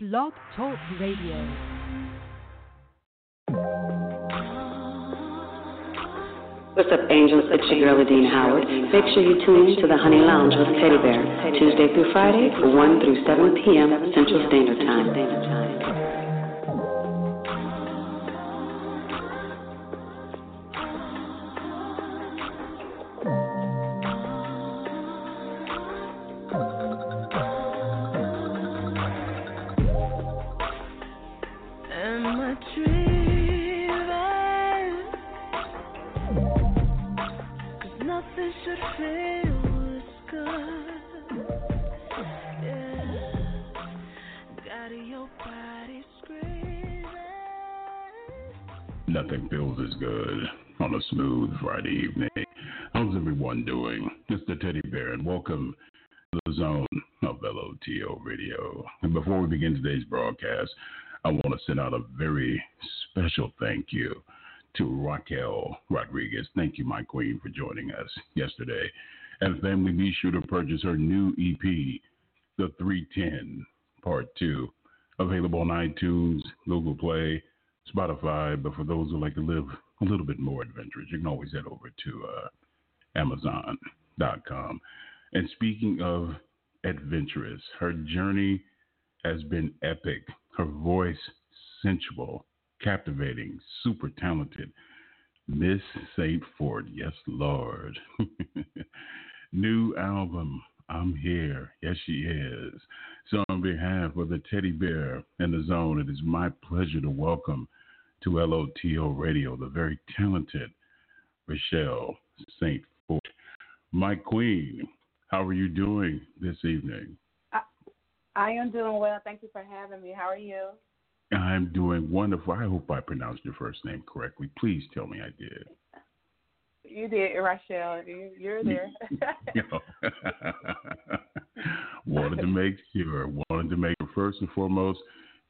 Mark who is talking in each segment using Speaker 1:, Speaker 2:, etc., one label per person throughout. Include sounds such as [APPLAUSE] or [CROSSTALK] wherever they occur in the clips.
Speaker 1: Blog Talk Radio.
Speaker 2: What's up, angels? It's your girl, Adina Howard. Make sure you tune in to the Honey Lounge with Teddy Bear, Tuesday through Friday, 1 through 7 p.m. Central Standard Time.
Speaker 3: Joining us yesterday. And family, be sure to purchase her new EP, The 310, Part 2. Available on iTunes, Google Play, Spotify. But for those who like to live a little bit more adventurous, you can always head over to uh, Amazon.com. And speaking of adventurous, her journey has been epic. Her voice, sensual, captivating, super talented. Miss St. Ford, yes, Lord. [LAUGHS] New album, I'm here. Yes, she is. So, on behalf of the teddy bear and the zone, it is my pleasure to welcome to LOTL Radio the very talented Rochelle St. Ford. My queen, how are you doing this evening?
Speaker 4: I am doing well. Thank you for having me. How are you?
Speaker 3: I'm doing wonderful. I hope I pronounced your first name correctly. Please tell me I did.
Speaker 4: You did, Ra'chel. You- You're there. [LAUGHS] [LAUGHS]
Speaker 3: Wanted to make sure. Wanted to make first and foremost.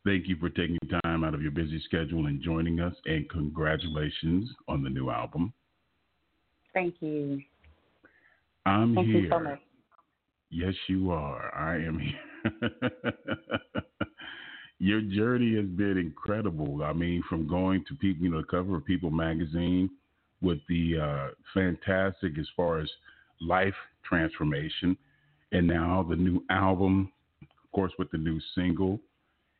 Speaker 3: Thank you for taking time out of your busy schedule and joining us. And congratulations on the new album.
Speaker 4: Thank you.
Speaker 3: I'm
Speaker 4: Thank
Speaker 3: here.
Speaker 4: you so much.
Speaker 3: Yes, you are. I am here. [LAUGHS] Your journey has been incredible. I mean, from going to people, you know, the cover of People magazine with the uh, fantastic as far as life transformation, and now the new album, of course, with the new single.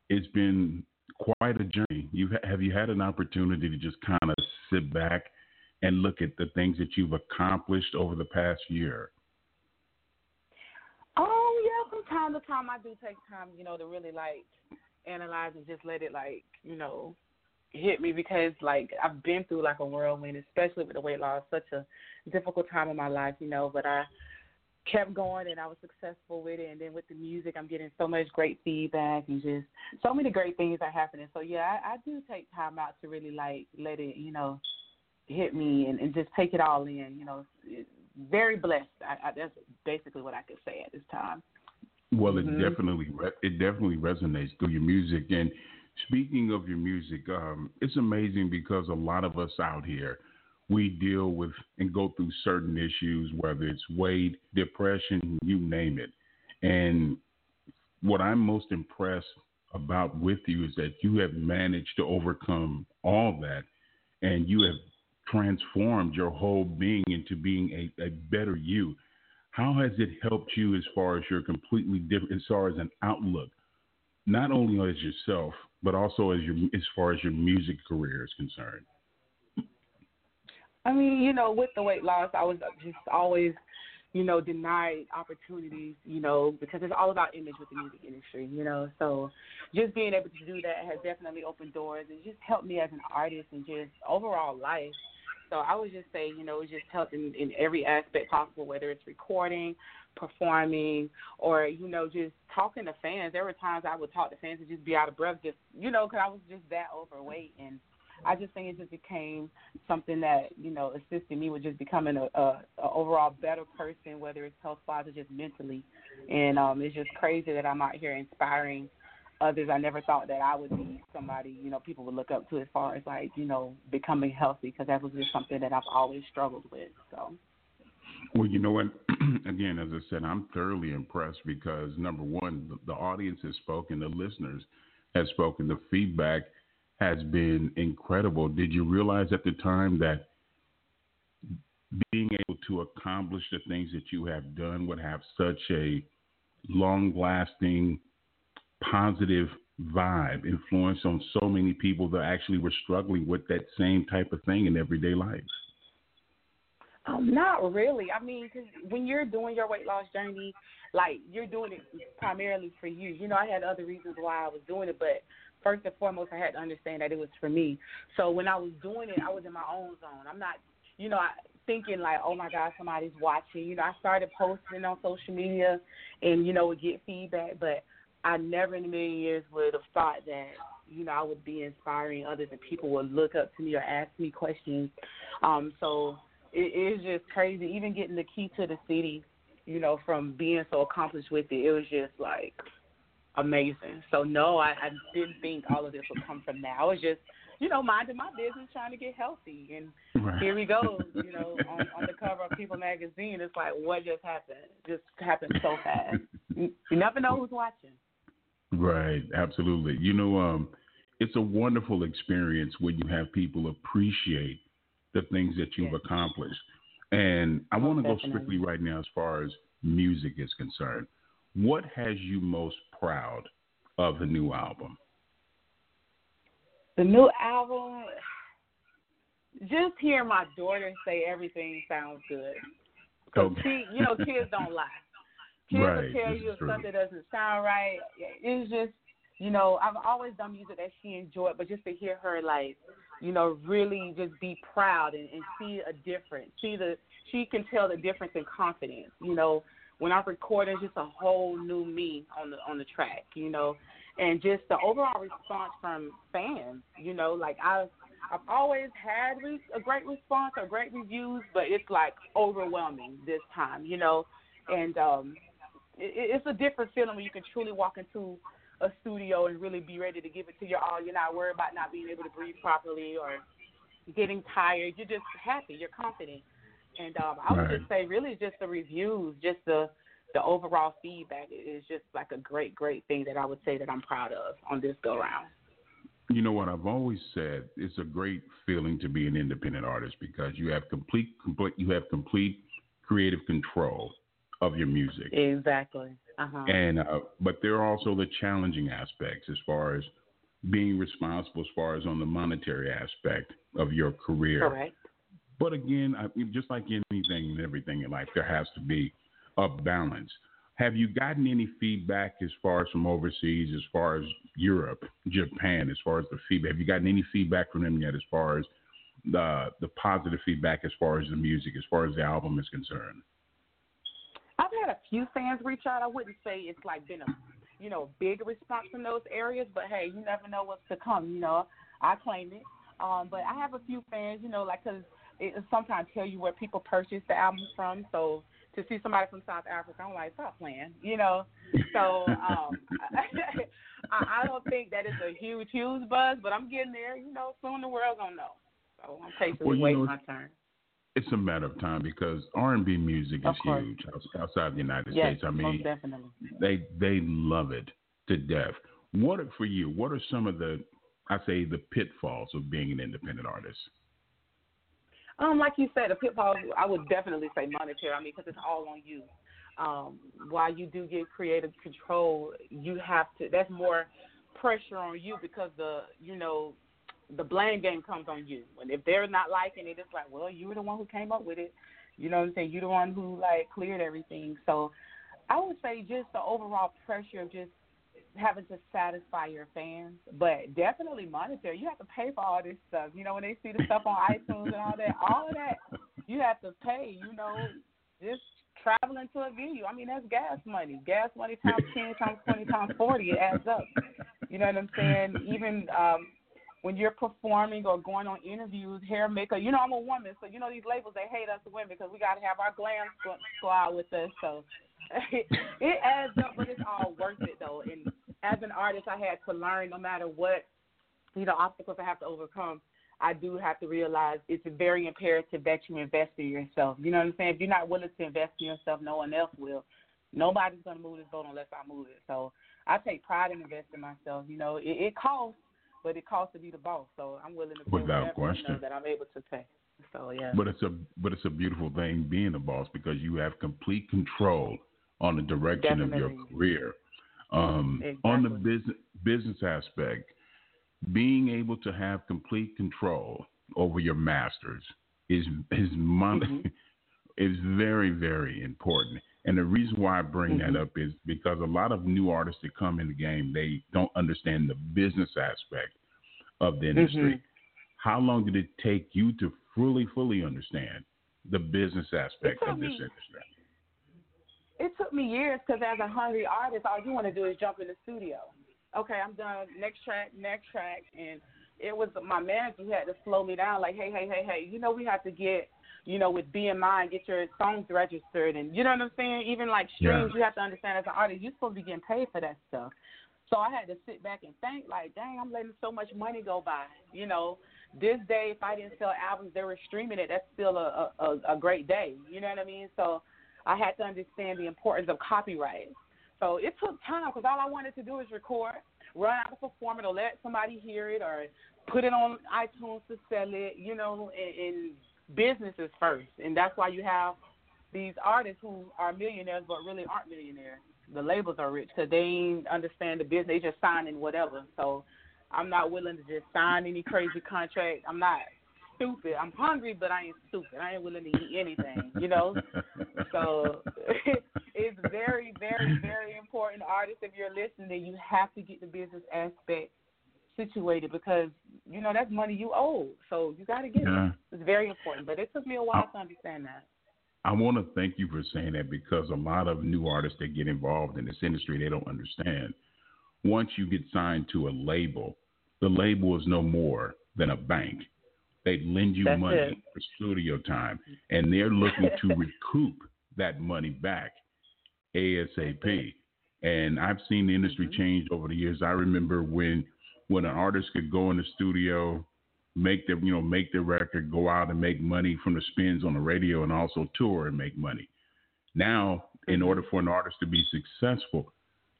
Speaker 3: It's been quite a journey. You have you had an opportunity to just kind of sit back and look at the things that you've accomplished over the past year?
Speaker 4: Oh yeah, from time to time I do take time, you know, to really like analyze and just let it like, you know, hit me because like I've been through like a whirlwind, especially with the weight loss, such a difficult time in my life, you know, but I kept going and I was successful with it and then with the music I'm getting so much great feedback and just so many great things are happening. So yeah, I, I do take time out to really like let it, you know, hit me and, and just take it all in, you know. Very blessed. I, I, that's basically what I could say at this time.
Speaker 3: Well,
Speaker 4: Mhm.
Speaker 3: it definitely re- it definitely resonates through your music. And speaking of your music, um, it's amazing because a lot of us out here we deal with and go through certain issues, whether it's weight, depression, you name it. And what I'm most impressed about with you is that you have managed to overcome all that, and you have transformed your whole being into being a, a better you. How has it helped you as far as your completely different, as far as an outlook, not only as yourself, but also as your as far as your music career is concerned?
Speaker 4: I mean, you know, with the weight loss, I was just always, you know, denied opportunities, you know, because it's all about image with the music industry, you know. So just being able to do that has definitely opened doors and just helped me as an artist and just overall life. So I would just say, you know, it just helped in, in every aspect possible, whether it's recording, performing, or, you know, just talking to fans. There were times I would talk to fans and just be out of breath, just, you know, because I was just that overweight. And I just think it just became something that you know assisted me with just becoming a, a, a overall better person, whether it's health wise or just mentally. And um, it's just crazy that I'm out here inspiring others. I never thought that I would be somebody you know people would look up to as far as like you know becoming healthy because that was just something that I've always struggled with. So
Speaker 3: Well, you know what? [CLEARS THROAT] again, as I said, I'm thoroughly impressed because number one, the, the audience has spoken, the listeners has spoken, the feedback has been incredible. Did you realize at the time that being able to accomplish the things that you have done would have such a long lasting positive vibe, influence on so many people that actually were struggling with that same type of thing in everyday life?
Speaker 4: Um, not really. I mean, cause when you're doing your weight loss journey, like you're doing it primarily for you. You know, I had other reasons why I was doing it, but first and foremost, I had to understand that it was for me. So when I was doing it, I was in my own zone. I'm not, you know, thinking like, oh my God, somebody's watching. You know, I started posting on social media, and you know, would get feedback, but I never in a million years would have thought that you know I would be inspiring others and people would look up to me or ask me questions. Um, so it is just crazy. Even getting the key to the city, you know, from being so accomplished with it, it was just like amazing. So no, I, I didn't think all of this would come from that. I was just, you know, minding my business, trying to get healthy, and
Speaker 3: Right.
Speaker 4: here we go. You know, on, on the cover of People magazine, it's like what just happened? Just happened so fast. You, you never know who's watching.
Speaker 3: Right, absolutely. You know, um, it's a wonderful experience when you have people appreciate the things that you've
Speaker 4: Yes.
Speaker 3: accomplished. And I want to go strictly right now as far as music is concerned. What has you most proud of the new album?
Speaker 4: The new album, just hear my daughter say everything sounds good. Because
Speaker 3: Okay.
Speaker 4: she, you know, kids [LAUGHS] don't lie. Kids
Speaker 3: Right,
Speaker 4: will tell
Speaker 3: this
Speaker 4: you if something doesn't sound right. It's just, you know, I've always done music that she enjoyed, but just to hear her like, you know, really just be proud and, and see a difference. See the, she can tell the difference in confidence. You know, when I'm recording, just a whole new me on the on the track. You know, and just the overall response from fans. You know, like I've I've always had re- a great response or great reviews, but it's like overwhelming this time. You know, and um, it's a different feeling when you can truly walk into a studio and really be ready to give it to your all. You're not worried about not being able to breathe properly or getting tired. You're just happy. You're confident. And um, I would
Speaker 3: Right.
Speaker 4: just say, really, just the reviews, just the the overall feedback is just like a great, great thing that I would say that I'm proud of on this go round.
Speaker 3: You know what I've always said, it's a great feeling to be an independent artist because you have complete, complete you have complete creative control of your music.
Speaker 4: Exactly. Uh huh.
Speaker 3: and uh, but there are also the challenging aspects as far as being responsible as far as on the monetary aspect of your career.
Speaker 4: Correct.
Speaker 3: But again, I just like anything and everything in life, there has to be a balance. Have you gotten any feedback as far as from overseas, as far as Europe, Japan, as far as the feedback? Have you gotten any feedback from them yet, as far as the the positive feedback, as far as the music, as far as the album is concerned?
Speaker 4: I've had a few fans reach out. I wouldn't say it's like been a you know big response from those areas, but hey, you never know what's to come. You know, I claim it. Um, but I have a few fans, you know, like because it sometimes tell you where people purchase the album from. So to see somebody from South Africa, I'm like, stop playing, you know. So um, [LAUGHS] I, I don't think that it's a huge, huge buzz, but I'm getting there. You know, soon the world gonna know. So I'm patiently
Speaker 3: Well,
Speaker 4: waiting
Speaker 3: know,
Speaker 4: my turn.
Speaker 3: It's a matter of time because R and B music is huge outside the United
Speaker 4: Yes,
Speaker 3: States. I mean,
Speaker 4: definitely.
Speaker 3: they they love it to death. What for you? What are some of the I say the pitfalls of being an independent artist?
Speaker 4: Um, like you said, the pitfall. I would definitely say monetary. I mean, because it's all on you. Um, while you do get creative control, you have to. That's more pressure on you because the you know the blame game comes on you. And if they're not liking it, it's like, well, you were the one who came up with it. You know what I'm saying? You're the one who like cleared everything. So I would say just the overall pressure of just having to satisfy your fans, but definitely monetary. You have to pay for all this stuff. You know, when they see the stuff on [LAUGHS] iTunes and all that, all of that you have to pay. You know, just traveling to a venue. I mean, that's gas money. Gas money times ten, times twenty, times forty. It adds up. You know what I'm saying? Even um when you're performing or going on interviews, hair, makeup. You know, I'm a woman, so you know these labels they hate us women because we got to have our glam squ- squad with us. So [LAUGHS] it adds up, but it's all worth it though. And as an artist, I had to learn no matter what you know obstacles I have to overcome. I do have to realize it's very imperative that you invest in yourself. You know what I'm saying? If you're not willing to invest in yourself, no one else will. Nobody's gonna move this boat unless I move it. So I take pride in investing in myself. You know, it, it costs, but it costs to be the boss. So I'm willing to
Speaker 3: Without question.
Speaker 4: That I'm able to pay. So yeah.
Speaker 3: But it's a but it's a beautiful thing being a boss because you have complete control on the direction of your career. Um, On the business business aspect, being able to have complete control over your masters is is mon-
Speaker 4: Mhm. [LAUGHS]
Speaker 3: is very very important. And the reason why I bring
Speaker 4: Mhm.
Speaker 3: that up is because a lot of new artists that come in the game they don't understand the business aspect of the industry.
Speaker 4: Mhm.
Speaker 3: How long did it take you to fully fully understand the business aspect of this
Speaker 4: me-
Speaker 3: industry?
Speaker 4: it took me years because as a hungry artist, all you want to do is jump in the studio. Okay, I'm done. Next track, next track, and it was my manager who had to slow me down. Like, hey, hey, hey, hey, you know we have to get, you know, with BMI and get your songs registered, and you know what I'm saying. Even like streams,
Speaker 3: Yeah.
Speaker 4: you have to understand as an artist, you're supposed to be getting paid for that stuff. So I had to sit back and think, like, dang, I'm letting so much money go by. You know, this day, if I didn't sell albums, they were streaming it. That's still a a, a great day. You know what I mean? So I had to understand the importance of copyright. So it took time because all I wanted to do is record, run out and perform it, or let somebody hear it, or put it on iTunes to sell it. You know, in, in businesses first, and that's why you have these artists who are millionaires but really aren't millionaires. The labels are rich because they ain't understand the business. They just signing whatever. So I'm not willing to just sign any crazy contract. I'm not stupid. I'm hungry, but I ain't stupid. I ain't willing to eat anything. You know. [LAUGHS] So [LAUGHS] it's very, very, very important, artists. If you're listening, you have to get the business aspect situated because you know that's money you owe. So you got to get
Speaker 3: Yeah.
Speaker 4: it. It's very important, but it took me a while to understand that.
Speaker 3: I want to thank you for saying that because a lot of new artists that get involved in this industry, they don't understand. Once you get signed to a label, the label is no more than a bank. They lend you
Speaker 4: That's
Speaker 3: money
Speaker 4: it.
Speaker 3: for studio time, and they're looking to [LAUGHS] recoup that money back ASAP. And I've seen the industry
Speaker 4: Mhm.
Speaker 3: change over the years. I remember when when an artist could go in the studio, make their you know make their record, go out and make money from the spins on the radio, and also tour and make money. Now, in
Speaker 4: Mhm.
Speaker 3: order for an artist to be successful,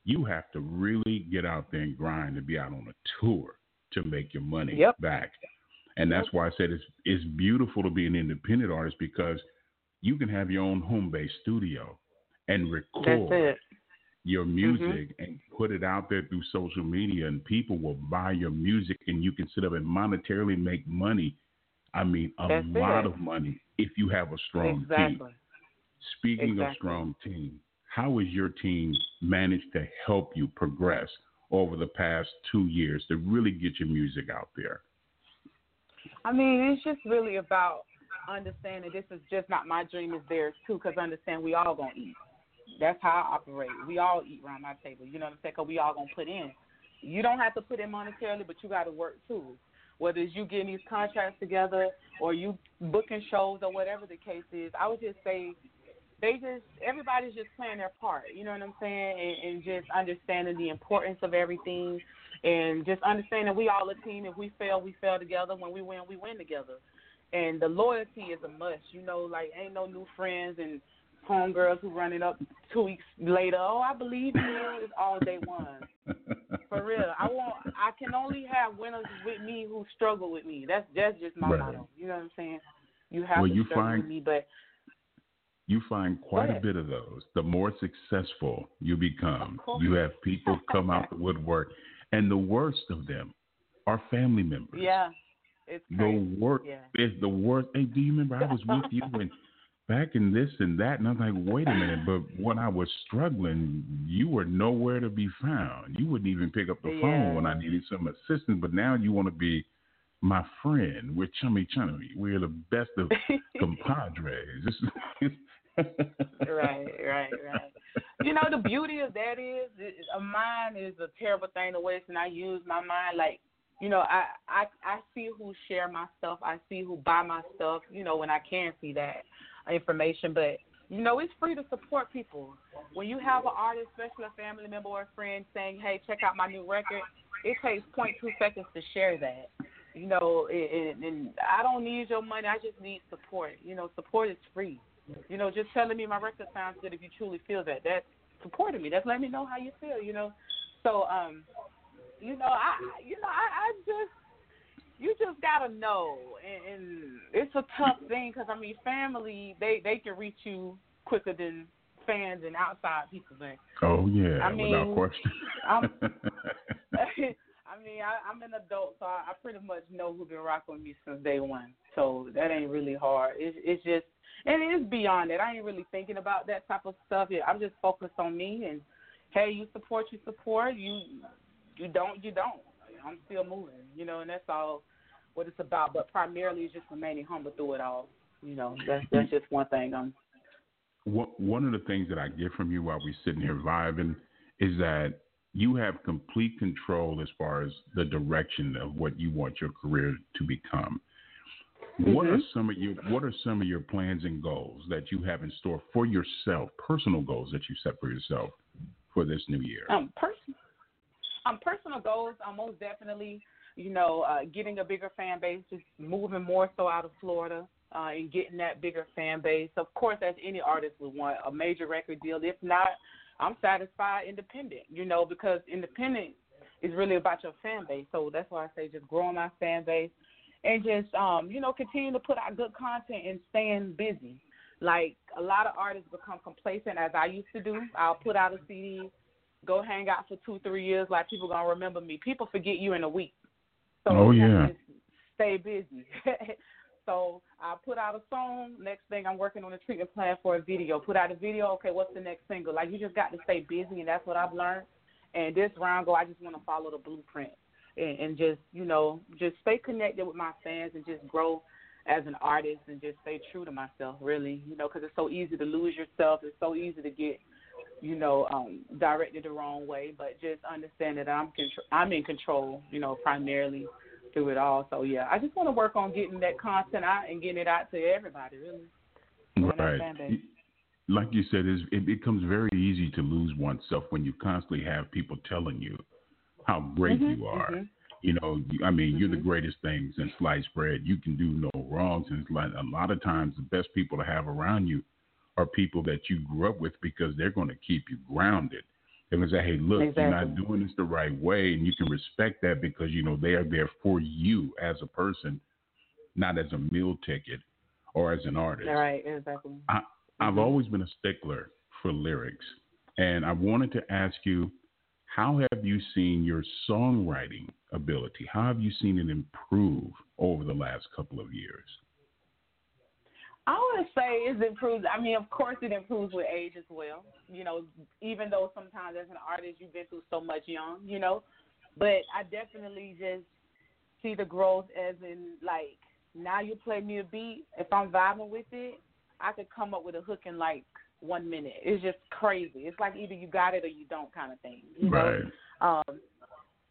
Speaker 3: you have to really get out there and grind and be out on a tour to make your money
Speaker 4: Yep.
Speaker 3: back. And that's why I said it's it's beautiful to be an independent artist because you can have your own home based studio and record Your
Speaker 4: Mm-hmm.
Speaker 3: music and put it out there through social media and people will buy your music and you can sit up and monetarily make money. I mean a
Speaker 4: That's
Speaker 3: lot
Speaker 4: it.
Speaker 3: of money if you have a strong team.
Speaker 4: Exactly.
Speaker 3: Speaking of strong team, how has your team managed to help you progress over the past two years to really get your music out there?
Speaker 4: I mean, it's just really about understanding this is just not my dream, is theirs too, because understand we all going to eat. That's how I operate. We all eat around my table. You know what I'm saying? Because we all to put in. You don't have to put in monetarily, but you got to work too. Whether it's you getting these contracts together or you booking shows or whatever the case is, I would just say they just everybody's just playing their part. You know what I'm saying? And, and just understanding the importance of everything, and just understanding we all a team. If we fail, we fail together. When we win, we win together. And the loyalty is a must. You know, like ain't no new friends and homegirls who run it up two weeks later. Oh, I believe in you. It's all day one. [LAUGHS] For real, I want. I can only have winners with me who struggle with me. That's that's just my
Speaker 3: Right.
Speaker 4: motto. You know what I'm saying? You have
Speaker 3: Well,
Speaker 4: to
Speaker 3: you
Speaker 4: struggle
Speaker 3: find-
Speaker 4: with me, but
Speaker 3: you find quite a bit of those. The more successful you become, you have people come out the [LAUGHS] woodwork, and the worst of them are family members.
Speaker 4: yeah, it's
Speaker 3: The
Speaker 4: crazy.
Speaker 3: worst
Speaker 4: Yeah.
Speaker 3: is the worst. Hey, do you remember I was with [LAUGHS] you and back in this and that, and I'm like, wait a minute. But when I was struggling, you were nowhere to be found. You wouldn't even pick up the
Speaker 4: Yeah.
Speaker 3: phone when I needed some assistance. But now you want to be my friend. We're chummy chummy. We're the best of [LAUGHS] compadres. [LAUGHS]
Speaker 4: Right, right, right. You know, the beauty of that is, a mind is a terrible thing to waste, and I use my mind like, you know, I, I I see who share my stuff, I see who buy my stuff. You know, when I can see that information, but you know, it's free to support people. When you have an artist, especially a family member or a friend, saying, "Hey, check out my new record," it takes 0.2 seconds to share that. You know, and, I don't need your money. I just need support. You know, support is free. You know, just telling me my record sounds good if you truly feel that. That's supporting me. That's letting me know how you feel. You know, so um, you know, I you know I, I just you just gotta know, and, and it's a tough thing because I mean, family they they can reach you quicker than fans and outside people. But
Speaker 3: oh yeah,
Speaker 4: I mean,
Speaker 3: without question.
Speaker 4: I'm, [LAUGHS] [LAUGHS] I mean, I, I'm an adult, so I, I pretty much know who's been rocking with me since day one. So that ain't really hard. It's it's just, and it is beyond that. I ain't really thinking about that type of stuff. Yet. I'm just focused on me and hey, you support, you support. You you don't, you don't. I'm still moving, you know, and that's all what it's about. But primarily, it's just remaining humble through it all. You know, that's that's just one thing. I'm.
Speaker 3: One of the things that I get from you while we're sitting here vibing is that you have complete control as far as the direction of what you want your career to become. Mm-hmm. What are mm-hmm. some of your What are some of your plans and goals that you have in store for yourself? Personal goals that you set for yourself for this new year.
Speaker 4: Um, person, um, personal goals. I'm most definitely, you know, uh, getting a bigger fan base, just moving more so out of Florida. Uh, and getting that bigger fan base. Of course, as any artist would want a major record deal. If not, I'm satisfied independent, you know, because independent is really about your fan base. So that's why I say just growing my fan base and just um, you know, continue to put out good content and staying busy. Like a lot of artists become complacent as I used to do. I'll put out a CD, go hang out for two, three years, like people gonna remember me. People forget you in a week. So
Speaker 3: oh yeah.
Speaker 4: Stay busy. [LAUGHS] So I put out a song. Next thing, I'm working on a treatment plan for a video. Put out a video. Okay, what's the next single? Like you just got to stay busy, and that's what I've learned. And this round go, I just want to follow the blueprint and, and just you know just stay connected with my fans and just grow as an artist and just stay true to myself. Really, you know, because it's so easy to lose yourself. It's so easy to get you know, um, directed the wrong way. But just understand that I'm contr- I'm in control, you know, primarily through it all. So yeah, I just want to work on getting that content out and getting it out to everybody, really.
Speaker 3: Right. Like you said, it becomes very easy to lose oneself when you constantly have people telling you how great
Speaker 4: mm-hmm,
Speaker 3: you are.
Speaker 4: Mm-hmm.
Speaker 3: You know, I mean,
Speaker 4: mm-hmm.
Speaker 3: you're the mm-hmm. greatest thing since sliced bread. You can do no wrongs, and like a lot of times, the best people to have around you are people that you grew up with because they're going to keep you grounded. They're going to say, hey, look,
Speaker 4: exactly.
Speaker 3: you're not doing this the right way. And you can respect that because, you know, they are there for you as a person, not as a meal ticket or as an artist.
Speaker 4: Right, exactly. I,
Speaker 3: I've mm-hmm. always been a stickler for lyrics. And I wanted to ask you, how have you seen your songwriting ability? How have you seen it improve over the last couple of years?
Speaker 4: I would say it's improved. I mean, of course, it improves with age as well. You know, even though sometimes as an artist you've been through so much young, you know, but I definitely just see the growth as in like now you play me a beat. If I'm vibing with it, I could come up with a hook in like one minute. It's just crazy. It's like either you got it or you don't kind of thing. You
Speaker 3: right.
Speaker 4: Know? Um,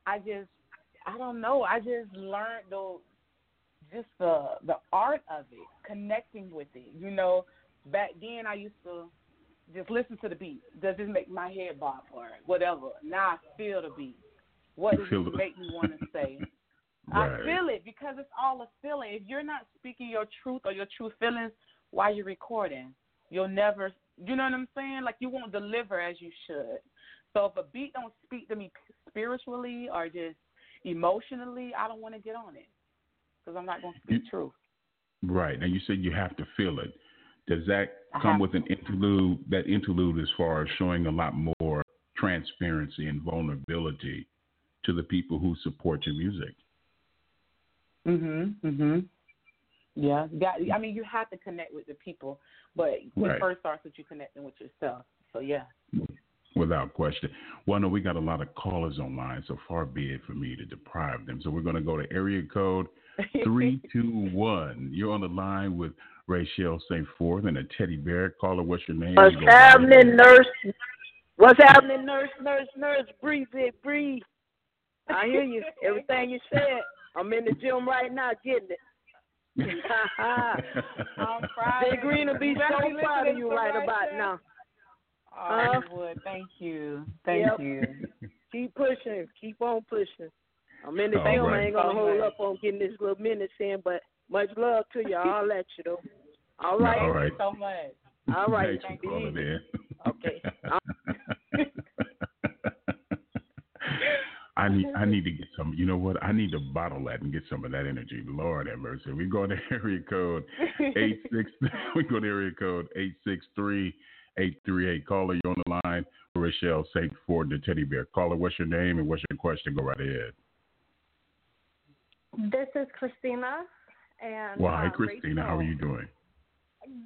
Speaker 4: I just, I don't know. I just learned though just the the art of it, connecting with it. You know, back then I used to just listen to the beat. Does this make my head bob or whatever? Now I feel the beat. What does it make me want to [LAUGHS] say?
Speaker 3: right.
Speaker 4: I feel it because it's all a feeling. If you're not speaking your truth or your true feelings while you're recording, you'll never. You know what I'm saying? Like you won't deliver as you should. So if a beat don't speak to me spiritually or just emotionally, I don't want to get on it because I'm not going to speak you, truth.
Speaker 3: Right. Now you said you have to feel it. Does that come with an interlude? That interlude, as far as showing a lot more transparency and vulnerability to the people who support your music.
Speaker 4: Mhm. Mhm. Yeah. Got. I mean, you have to connect with the people, but it first starts with you connecting with yourself. So yeah.
Speaker 3: Without question. Well, no, we got a lot of callers online, so far be it for me to deprive them. So we're going to go to area code three [LAUGHS] two one. You're on the line with Rachelle St. Forth and a teddy bear. Caller, what's your name?
Speaker 5: What's you happening, nurse? What's happening, nurse? Nurse, nurse, breathe it, breathe. I hear you. [LAUGHS] Everything you said. I'm in the gym right now getting it. [LAUGHS]
Speaker 4: I'm Friday.
Speaker 5: Jay Green will be so proud of you right, right about now.
Speaker 4: Oh, uh, would. Thank you. Thank
Speaker 5: yep.
Speaker 4: you.
Speaker 5: Keep pushing. Keep on pushing. I'm in the
Speaker 3: All
Speaker 5: film.
Speaker 3: right.
Speaker 5: I ain't gonna hold up on getting this little minutes in, but much love to you. I'll let you though. All right.
Speaker 3: All right.
Speaker 4: so much.
Speaker 5: All right.
Speaker 3: Thanks
Speaker 5: Be
Speaker 3: for calling in.
Speaker 5: Okay. [LAUGHS]
Speaker 3: I need I need to get some. You know what? I need to bottle that and get some of that energy. Lord have mercy. We go to [LAUGHS] area code eight [LAUGHS] six. we go to area code eight six three eight three eight. Caller, you on the line. Rochelle Saint Ford, the teddy bear. Caller, what's your name and what's your question? Go right ahead.
Speaker 6: This is Christina. And
Speaker 3: Well, hi,
Speaker 6: uh,
Speaker 3: Christina. How are you doing?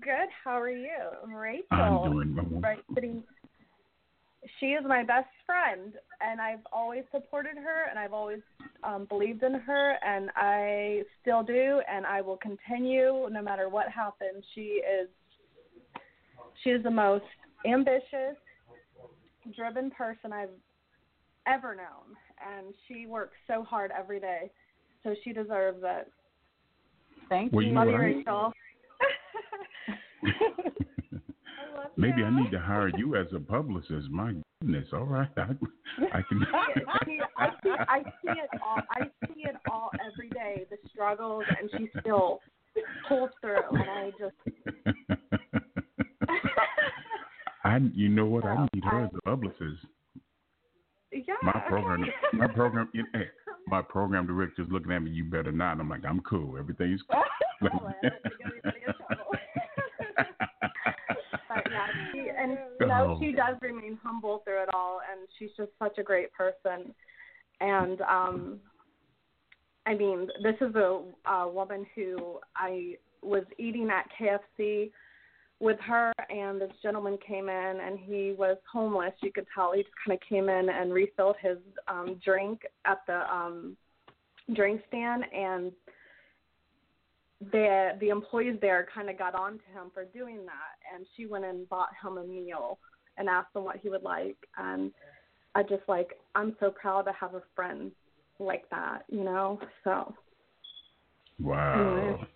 Speaker 6: Good. How are you? Rachel.
Speaker 3: I'm doing. I'm-
Speaker 6: right sitting she is my best friend and I've always supported her and I've always um believed in her and I still do and I will continue no matter what happens. She is she is the most ambitious, driven person I've ever known and she works so hard every day. So she deserves it.
Speaker 4: Thank
Speaker 3: Well,
Speaker 4: you.
Speaker 3: you know
Speaker 6: Love you,
Speaker 3: what
Speaker 6: Rachel. [LAUGHS] I love
Speaker 3: Maybe I need to hire you as a publicist. My goodness. All right. [LAUGHS] I, I can. [LAUGHS]
Speaker 6: I mean, I see, I see it all. I see it all every day. The struggles, and she still pulls through. And I just,
Speaker 3: I, you know what? I need her
Speaker 6: I-
Speaker 3: as a publicist.
Speaker 6: yeah.
Speaker 3: My program, my program, you know, hey, my program director's looking at me. You better not. I'm like, I'm cool. Everything's [LAUGHS] cool.
Speaker 6: Well, I don't think in trouble. [LAUGHS] [LAUGHS] but yeah, she, and you know,
Speaker 3: Oh.
Speaker 6: she does remain humble through it all, and she's just such a great person. And um, I mean, this is a, a woman who I was eating at KFC with her, and this gentleman came in, and he was homeless. You could tell he just kind of came in and refilled his um, drink at the um, drink stand, and the the employees there kind of got on to him for doing that and she went and bought him a meal and asked him what he would like and I just like I'm so proud to have a friend like that, you know. So
Speaker 3: Wow.
Speaker 6: Anyway.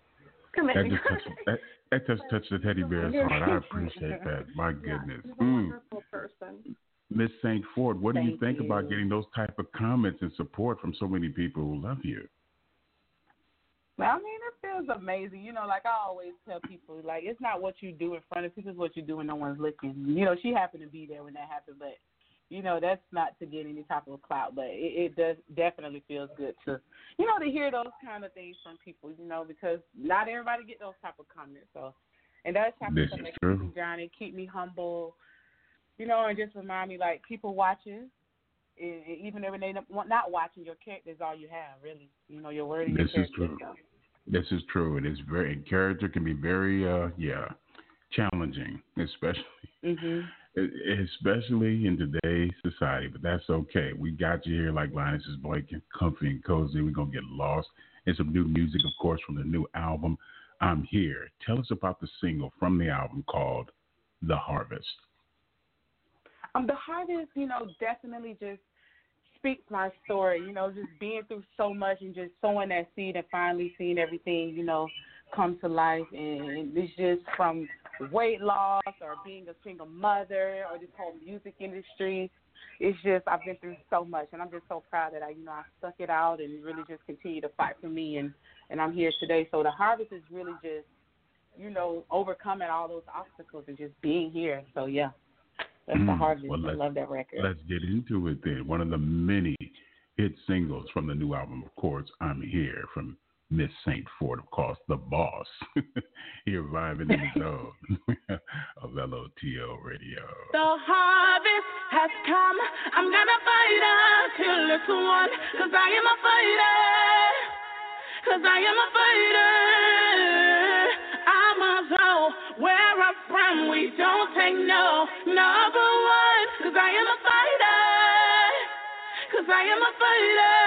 Speaker 6: come
Speaker 3: That just touched, that, that just touched the teddy bear's heart. I appreciate that. My goodness. Mm.
Speaker 6: person.
Speaker 3: Miss St. Ford, what do you
Speaker 4: Thank
Speaker 3: think about getting those type of comments and support from so many people who love you?
Speaker 4: Well, I mean, it feels amazing. You know, like I always tell people, like it's not what you do in front of people, it's what you do when no one's looking. You know, she happened to be there when that happened, but you know, that's not to get any type of clout, but it, it does definitely feels good to, you know, to hear those kind of things from people. You know, because not everybody get those type of comments. So, and that's type
Speaker 3: This
Speaker 4: of stuff that keeps me grounded, keep me humble. You know, and just remind me like people watching. e- Even if they not watching, your character is all you have, really. You know, your word and your
Speaker 3: This is true. This is true. And It is very character can be very uh yeah challenging, especially
Speaker 4: Mhm.
Speaker 3: Especially in today's society. But that's okay. We got you here like Linus is blanket, comfy and cozy. We're gonna get lost in some new music, of course, from the new album. I'm here. Tell us about the single from the album called The Harvest.
Speaker 4: Um, the harvest, you know, definitely just speaks my story. You know, just being through so much and just sowing that seed and finally seeing everything, you know, come to life. And it's just from weight loss or being a single mother or this whole music industry. It's just I've been through so much, and I'm just so proud that I, you know, I stuck it out and really just continue to fight for me, and and I'm here today. So the harvest is really just, you know, overcoming all those obstacles and just being here. So yeah. That's the
Speaker 3: Mm,
Speaker 4: harvest.
Speaker 3: well,
Speaker 4: I love that record.
Speaker 3: Let's get into it then. One of the many hit singles from the new album, of course, I'm Here from Miss St. Ford, of course, the boss. [LAUGHS] here vibing in the [LAUGHS] zone [LAUGHS] of LOTL radio.
Speaker 7: The harvest has come. I'm gonna fight until it's won. Cause I am a fighter. Cause I am a fighter. I must know where I'm from. We don't take no. Number one. Cause I am a fighter. Cause I am a fighter.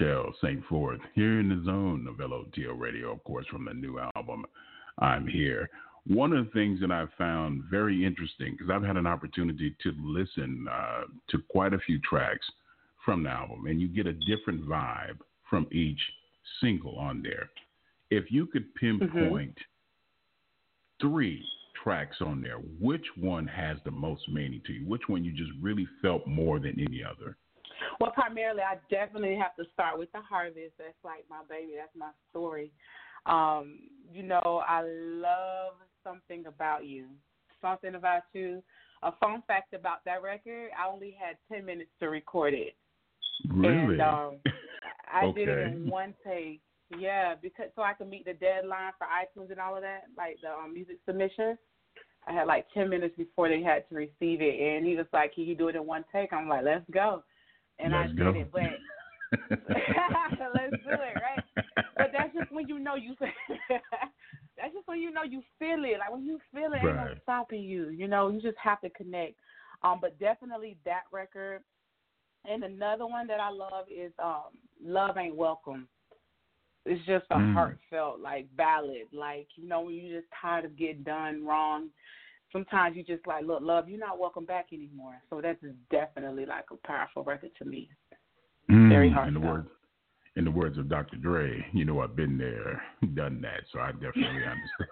Speaker 3: Ra'chel Saintfort here in the zone of LOTL Radio, of course, from the new album, I'm Here. One of the things that I've found very interesting, because I've had an opportunity to listen uh, to quite a few tracks from the album, and you get a different vibe from each single on there. If you could pinpoint mm-hmm. three tracks on there, which one has the most meaning to you? Which one you just really felt more than any other?
Speaker 4: Well, primarily, I definitely have to start with the harvest. That's like my baby. That's my story. Um, you know, I love something about you. Something about you. A fun fact about that record: I only had ten minutes to record it.
Speaker 3: Really?
Speaker 4: And um, I
Speaker 3: okay.
Speaker 4: did it in one take. Yeah, because so I could meet the deadline for iTunes and all of that, like the um, music submission. I had like ten minutes before they had to receive it, and he was like, "Can you do it in one take?" I'm like, "Let's go." And
Speaker 3: Let's
Speaker 4: I
Speaker 3: go.
Speaker 4: did it, but [LAUGHS] let's do it, right? But that's just when you know you. [LAUGHS] that's just when you know you feel it. Like when you feel it,
Speaker 3: right.
Speaker 4: ain't no stopping you. You know, you just have to connect. Um, but definitely that record. And another one that I love is um, "Love Ain't Welcome." It's just a
Speaker 3: mm.
Speaker 4: heartfelt like ballad. Like you know, when you're just tired of getting done wrong sometimes you just like, look, love, you're not welcome back anymore. So that's definitely like a powerful record to me.
Speaker 3: Mm,
Speaker 4: Very hard.
Speaker 3: In the words, in the words of Dr. Dre, you know, I've been there, done that, so I definitely understand.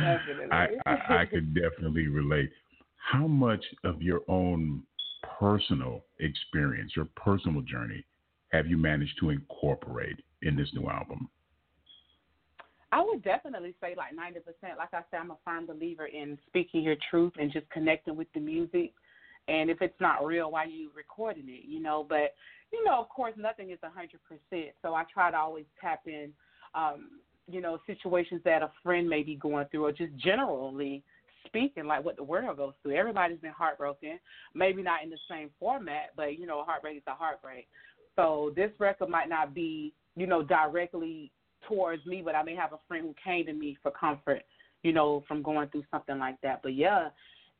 Speaker 4: definitely.
Speaker 3: I, I, I could definitely relate. How much of your own personal experience, your personal journey, have you managed to incorporate in this new album?
Speaker 4: I would definitely say like 90%. Like I said, I'm a firm believer in speaking your truth and just connecting with the music. And if it's not real, why are you recording it? You know, but you know, of course, nothing is 100%. So I try to always tap in, um, you know, situations that a friend may be going through, or just generally speaking, like what the world goes through. Everybody's been heartbroken, maybe not in the same format, but you know, heartbreak is a heartbreak. So this record might not be, you know, directly towards me, but I may have a friend who came to me for comfort, you know, from going through something like that. But yeah,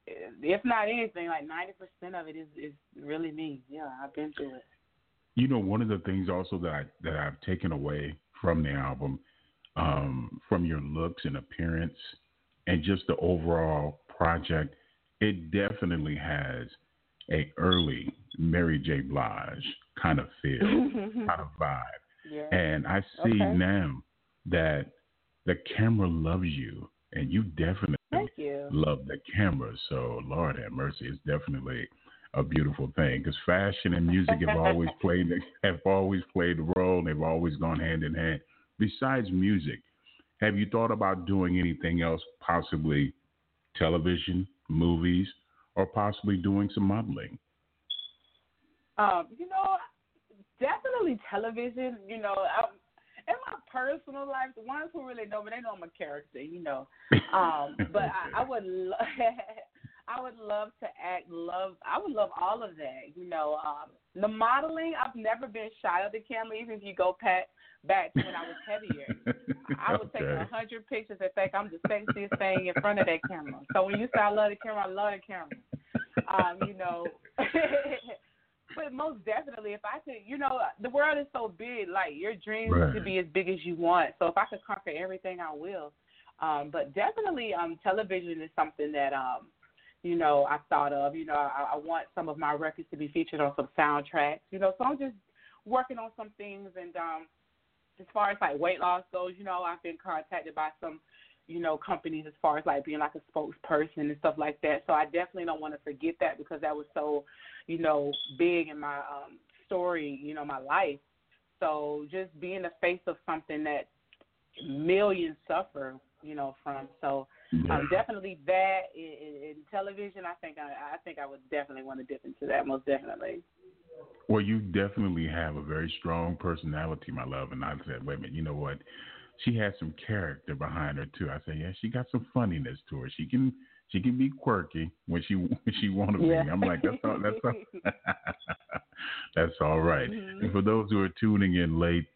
Speaker 4: if not anything, like ninety percent of it is is really me. Yeah, I've been through it.
Speaker 3: You know, one of the things also that I that I've taken away from the album, um, from your looks and appearance, and just the overall project, it definitely has a early Mary J. Blige kind of feel, [LAUGHS] kind of vibe.
Speaker 4: Yeah.
Speaker 3: And I see
Speaker 4: okay.
Speaker 3: now that the camera loves you, and you definitely
Speaker 4: you.
Speaker 3: love the camera. So, Lord have mercy, it's definitely a beautiful thing because fashion and music have always [LAUGHS] played have always played a role. And they've always gone hand in hand. Besides music, have you thought about doing anything else? Possibly television, movies, or possibly doing some modeling?
Speaker 4: Um, you know, definitely television. You know, I, in my personal life, the ones who really know me, they know I'm a character, you know. Um, [LAUGHS] but I, I would, lo- [LAUGHS] I would love to act. Love, I would love all of that. You know, um, the modeling. I've never been shy of the camera. Even if you go back back to when I was heavier, I would take a hundred pictures and think I'm the sexiest thing in front of that camera. So when you say I love the camera, I love the camera. Um, you know. [LAUGHS] but most definitely, if I could, you know, the world is so big. Like your dreams
Speaker 3: Right.
Speaker 4: could be as big as you want. So if I could conquer everything, I will. Um, but definitely, um, television is something that, um, you know, I thought of. You know, I, I want some of my records to be featured on some soundtracks. You know, so I'm just working on some things. And um, as far as like weight loss goes, you know, I've been contacted by some, you know, companies as far as like being like a spokesperson and stuff like that. So I definitely don't want to forget that because that was so, you know, big in my um, story, you know, my life. So just being the face of something that millions suffer, you know, from. So um, definitely that in, in, in television. I think I, I think I would definitely want to dip into that. Most definitely.
Speaker 3: Well, you definitely have a very strong personality, my love. And I said, wait a minute, you know what? She has some character behind her too. I said, yeah, she got some funniness to her. She can she can be quirky when she when she want to
Speaker 4: Yeah.
Speaker 3: be. I'm like, that's all. That's all. [LAUGHS] that's all right.
Speaker 4: Mhm.
Speaker 3: And for those who are tuning in late,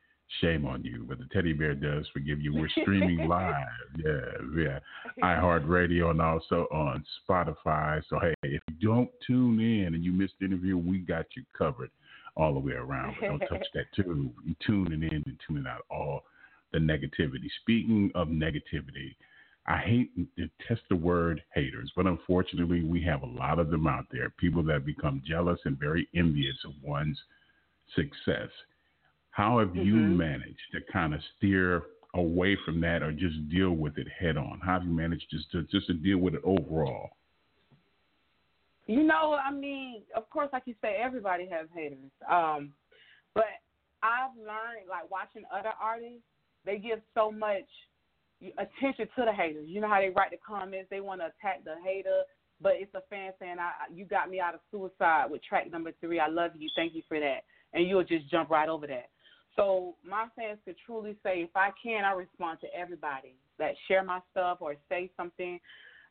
Speaker 3: shame on you. But the teddy bear does forgive you. We're streaming [LAUGHS] live. Yeah, yeah. iHeartRadio and also on Spotify. So hey, if you don't tune in and you missed the interview, we got you covered all the way around. But don't touch that too. You tuning in and tuning out all the negativity. Speaking of negativity, I hate to test the word haters, but unfortunately, we have a lot of them out there. People that become jealous and very envious of one's success. How have you
Speaker 4: Mhm.
Speaker 3: managed to kind of steer away from that, or just deal with it head on? How have you managed just to just to deal with it overall?
Speaker 4: You know, I mean, of course, like you say, everybody has haters. Um, but I've learned, like watching other artists, they give so much attention to the haters. You know how they write the comments, they want to attack the hater, but it's a fan saying, "I, "You got me out of suicide with track number three. I love you. Thank you for that," and you'll just jump right over that. So my fans could truly say, if I can, I respond to everybody that share my stuff or say something.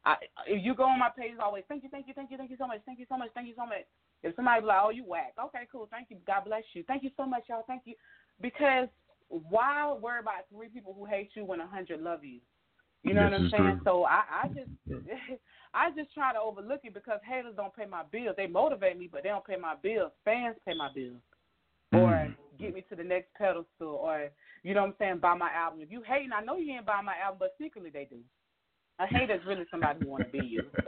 Speaker 4: I, if you go on my page, always thank you, thank you, thank you, thank you so much, thank you so much, thank you so much. If somebody be like, oh, you whack, okay, cool, thank you, God bless you, thank you so much, y'all, thank you, because why worry about three people who hate you when a hundred love you? You know
Speaker 3: This
Speaker 4: what I'm saying?
Speaker 3: true.
Speaker 4: So I, I just, [LAUGHS] I just try to overlook it because haters don't pay my bills. They motivate me, but they don't pay my bills. Fans pay my bills or
Speaker 3: Mm.
Speaker 4: get me to the next pedestal or you know what I'm saying, buy my album. If you hating, I know you ain't buy my album, but secretly they do. A hater's really somebody who wanna be you. [LAUGHS]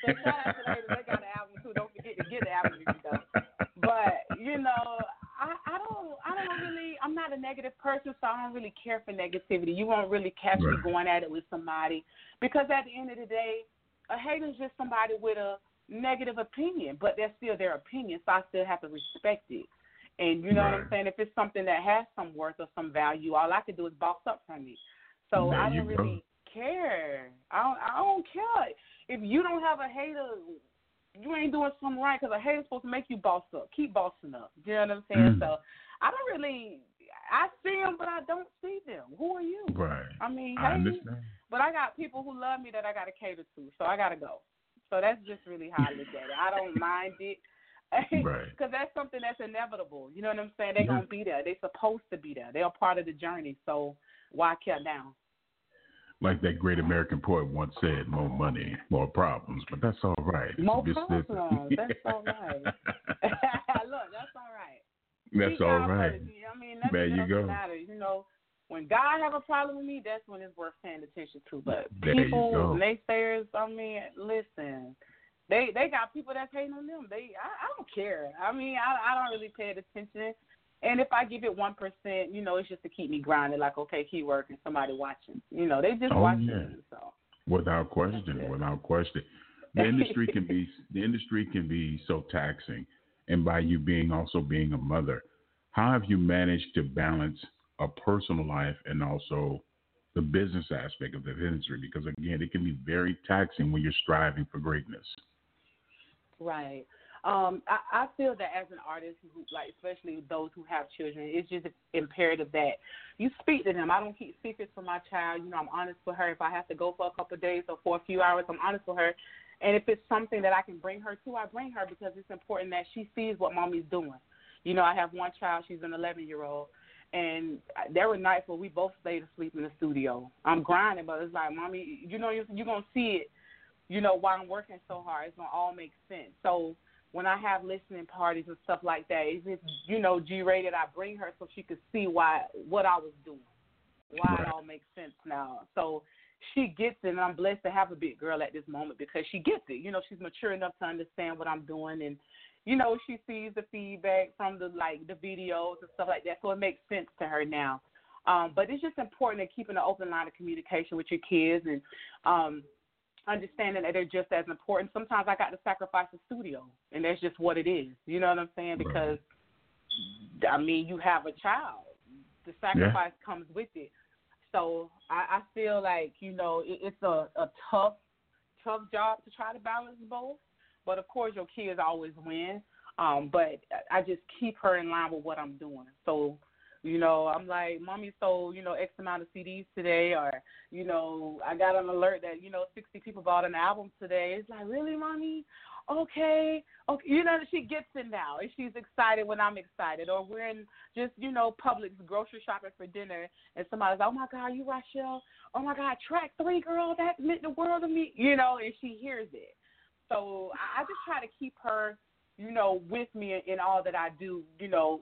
Speaker 4: so shout out to the haters, they got an album too. Don't forget to get the album if you don't. But, you know, I, don't I don't really I'm not a negative person so I don't really care for negativity. You won't really catch me going at it with somebody because at the end of the day, a hater's just somebody with a negative opinion, but that's still their opinion, so I still have to respect it. And you know what I'm saying? If it's something that has some worth or some value, all I can do is boss up from it. So
Speaker 3: There
Speaker 4: I don't
Speaker 3: go.
Speaker 4: really care. I don't, I don't care if you don't have a hater. You ain't doing something right because a hater's supposed to make you boss up. Keep bossing up. You know what I'm saying?
Speaker 3: Mm.
Speaker 4: So I don't really. I see them, but I don't see them. Who are you?
Speaker 3: Right.
Speaker 4: I mean,
Speaker 3: I
Speaker 4: hey, but I got people who love me that I got to cater to, so I got to go. So that's just really how I look at it. I don't [LAUGHS] mind it. [LAUGHS]
Speaker 3: Right.
Speaker 4: Because that's something that's inevitable. You know what I'm saying? They're
Speaker 3: Yeah.
Speaker 4: going to be there. They're supposed to be there. They're part of the journey. So why cut down?
Speaker 3: Like that great American poet once said, more money, more problems. But that's all right.
Speaker 4: More problems. [LAUGHS] That's all right. [LAUGHS] Look, that's all right.
Speaker 3: That's
Speaker 4: Keep
Speaker 3: all right.
Speaker 4: I mean, nothing
Speaker 3: There you go.
Speaker 4: matters. You know, when God have a problem with me, that's when it's worth paying attention to. But
Speaker 3: There
Speaker 4: people, naysayers, I mean, listen, they they got people that's hating on them. They, I, I don't care. I mean, I I don't really pay attention. And if I give it one percent, you know, it's just to keep me grounded. Like, okay, keep working. Somebody watching. You know, they just
Speaker 3: Oh,
Speaker 4: watching
Speaker 3: yeah.
Speaker 4: me. So
Speaker 3: Without question, without question. [LAUGHS] The industry can be the industry can be so taxing, and by you being also being a mother, how have you managed to balance a personal life and also the business aspect of the industry? Because again, it can be very taxing when you're striving for greatness.
Speaker 4: Right. Um, I, I feel that as an artist, who, like especially those who have children, it's just imperative that you speak to them. I don't keep secrets from my child. You know, I'm honest with her. If I have to go for a couple of days or for a few hours, I'm honest with her. And if it's something that I can bring her to, I bring her because it's important that she sees what mommy's doing. You know, I have one child; she's an 11 year old, and there were nights where we both stayed asleep in the studio. I'm grinding, but it's like, mommy, you know, you're, you're gonna see it. You know, while I'm working so hard, it's gonna all make sense. So when I have listening parties and stuff like that, is it you know G rated? I bring her so she could see why what I was doing, why right. it all makes sense now. So she gets it, and I'm blessed to have a big girl at this moment because she gets it. You know, she's mature enough to understand what I'm doing, and you know, she sees the feedback from the like the videos and stuff like that, so it makes sense to her now. Um, but it's just important to keep an open line of communication with your kids and um, understanding that they're just as important. Sometimes I got to sacrifice the studio, and that's just what it is. You know what I'm saying? Because I mean, you have a child. The sacrifice yeah. comes with it. So I, I feel like you know it, it's a, a tough, tough job to try to balance both. But of course, your kids always win. Um, but I just keep her in line with what I'm doing. So, you know, I'm like, mommy sold, you know, X amount of CDs today, or, you know, I got an alert that, you know, 60 people bought an album today. It's like, really, mommy? Okay, okay, you know, she gets it now, and she's excited when I'm excited. Or we're in just, you know, Publix grocery shopping for dinner, and somebody's like, "Oh my God, you Ra'chel? Oh my God, track three, girl, that meant the world to me," you know, and she hears it. So I just try to keep her, you know, with me in all that I do. You know,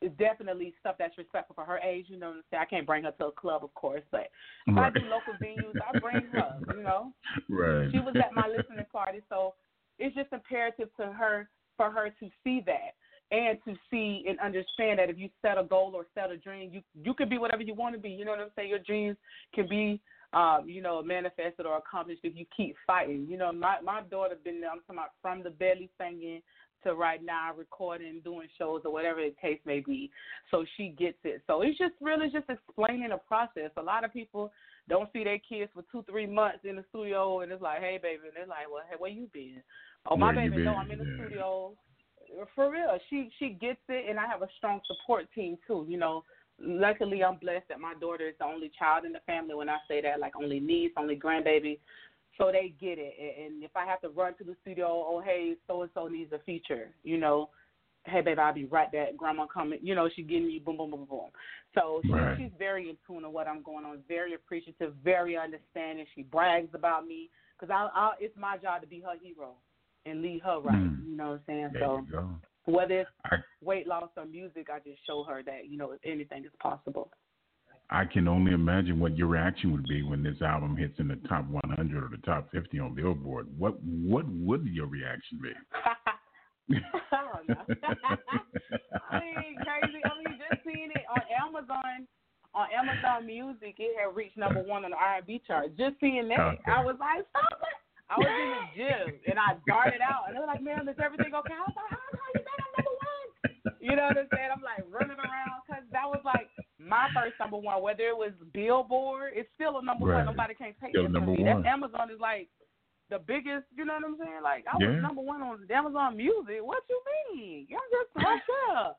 Speaker 4: it's definitely stuff that's respectful for her age. You know, what I'm saying? I can't bring her to a club, of course, but if right. I do local venues, I bring her. You know, [LAUGHS]
Speaker 3: right?
Speaker 4: She was at my listening party, so it's just imperative to her for her to see that and to see and understand that if you set a goal or set a dream, you you can be whatever you want to be. You know what I'm saying? Your dreams can be um, you know, manifested or accomplished if you keep fighting. You know, my my daughter been I'm talking about from the belly singing to right now recording, doing shows or whatever the case may be. So she gets it. So it's just really just explaining the process. A lot of people don't see their kids for two, three months in the studio and it's like, Hey baby and they're like, Well, hey, where you been? Oh my
Speaker 3: where
Speaker 4: baby, no, I'm in the yeah. studio. For real. She she gets it and I have a strong support team too, you know luckily I'm blessed that my daughter is the only child in the family. When I say that, like only niece, only grandbaby, so they get it. And if I have to run to the studio, oh hey, so and so needs a feature, you know, hey baby, I'll be right back. Grandma coming, you know, she getting me boom, boom, boom, boom. So she, right. she's very in tune of what I'm going on, very appreciative, very understanding. She brags about me because I, I, it's my job to be her hero and lead her right. Mm. You know what I'm saying?
Speaker 3: There
Speaker 4: so whether it's I, weight loss or music, I just show her that you know anything is possible.
Speaker 3: I can only imagine what your reaction would be when this album hits in the top 100 or the top 50 on Billboard. What what would your reaction be?
Speaker 4: I don't know. I mean, crazy. I mean, just seeing it on Amazon, on Amazon Music, it had reached number one on the R&B chart. Just seeing that, okay. I was like, stop it. I was in the gym and I darted out, and they were like, "Man, is everything okay?" I was like, "How you got number one?" You know what I'm saying? I'm like running around because that was like my first number one. Whether it was Billboard, it's still a number right. one. Nobody can take
Speaker 3: still
Speaker 4: it
Speaker 3: from
Speaker 4: me.
Speaker 3: One.
Speaker 4: That Amazon is like the biggest. You know what I'm saying? Like I was number one on Amazon Music. What you mean? You're just Russia.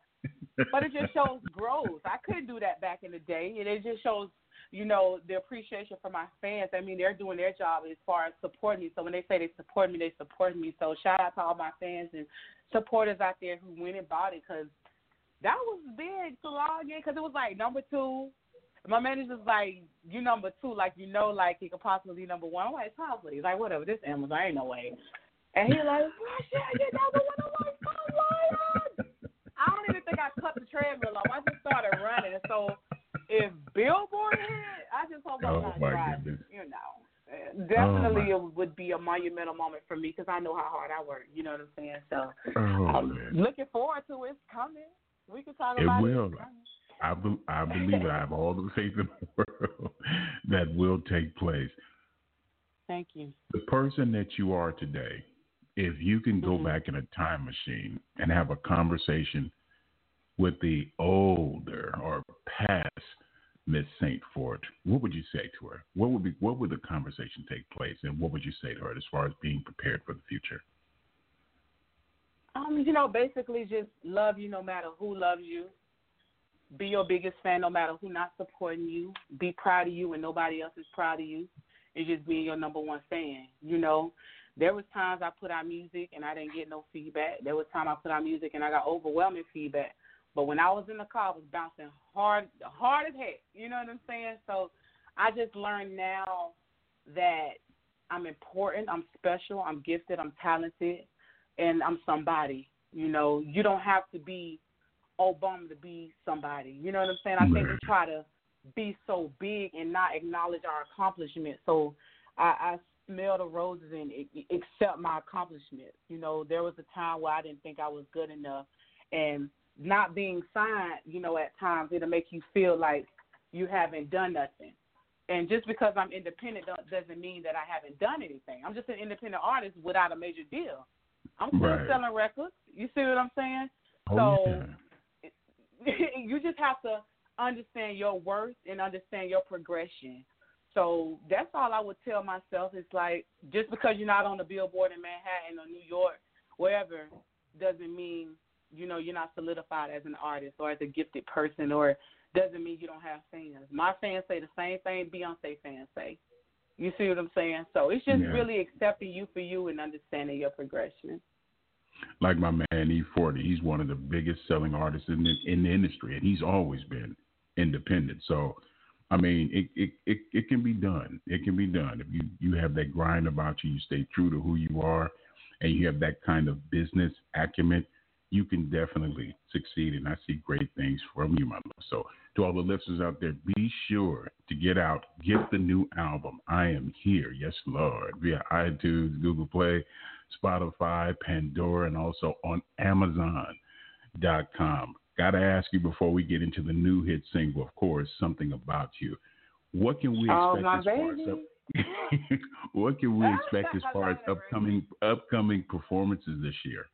Speaker 4: [LAUGHS] but it just shows growth. I couldn't do that back in the day, and it just shows you know, the appreciation for my fans. I mean, they're doing their job as far as supporting me. So when they say they support me, they support me. So shout out to all my fans and supporters out there who went and bought it because that was big to log in because it was like number two. My manager's like, you number two, like you know, like he could possibly be number one. I'm like, probably. He's like, whatever, this Amazon, ain't no way. And he's like, oh, shit, you're number one. I'm like, lying. I don't even think I cut the treadmill off. I just started running. So if Billboard hit, I just hope I'm
Speaker 3: oh,
Speaker 4: not
Speaker 3: driving.
Speaker 4: You know, definitely oh, it would be a monumental moment for me because I know how hard I work. You know what I'm saying? So
Speaker 3: oh,
Speaker 4: I'm
Speaker 3: man.
Speaker 4: looking forward to it. It's coming. We can talk
Speaker 3: it
Speaker 4: about
Speaker 3: will.
Speaker 4: it.
Speaker 3: I, be, I believe I have all the faith in the [LAUGHS] world that will take place.
Speaker 4: Thank you.
Speaker 3: The person that you are today, if you can go
Speaker 4: mm-hmm.
Speaker 3: back in a time machine and have a conversation with the older or past Miss Saint Fort, what would you say to her? What would be what would the conversation take place, and what would you say to her as far as being prepared for the future?
Speaker 4: Um, you know, basically just love you no matter who loves you. Be your biggest fan no matter who not supporting you. Be proud of you when nobody else is proud of you. And just being your number one fan. You know, there was times I put out music and I didn't get no feedback. There was time I put out music and I got overwhelming feedback. But when I was in the car, I was bouncing hard, hard as heck. You know what I'm saying? So I just learned now that I'm important, I'm special, I'm gifted, I'm talented, and I'm somebody. You know, you don't have to be Obama to be somebody. You know what I'm saying? I think we try to be so big and not acknowledge our accomplishments. So I, I smell the roses and accept my accomplishments. You know, there was a time where I didn't think I was good enough, and not being signed, you know, at times it'll make you feel like you haven't done nothing. And just because I'm independent doesn't mean that I haven't done anything. I'm just an independent artist without a major deal. I'm still
Speaker 3: Right.
Speaker 4: selling records. You see what I'm saying?
Speaker 3: Oh,
Speaker 4: so
Speaker 3: yeah. [LAUGHS]
Speaker 4: you just have to understand your worth and understand your progression. So that's all I would tell myself. It's like just because you're not on the billboard in Manhattan or New York, wherever, doesn't mean you know you're not solidified as an artist or as a gifted person, or doesn't mean you don't have fans. My fans say the same thing Beyonce fans say. You see what I'm saying? So it's just
Speaker 3: Yeah.
Speaker 4: really accepting you for you and understanding your progression.
Speaker 3: like my man E-40, he's one of the biggest selling artists in the, in the industry, and he's always been independent. So, I mean, it, it it it can be done. It can be done if you you have that grind about you, you stay true to who you are, and you have that kind of business acumen. You can definitely succeed, and I see great things from you, my love. So, to all the listeners out there, be sure to get out, get the new album. I am here, yes, Lord, via iTunes, Google Play, Spotify, Pandora, and also on Amazon.com. Got to ask you before we get into the new hit single, of course, something about you. What can we
Speaker 4: Oh,
Speaker 3: expect
Speaker 4: my
Speaker 3: as far as up, [LAUGHS] what can we expect as far as upcoming upcoming performances this year?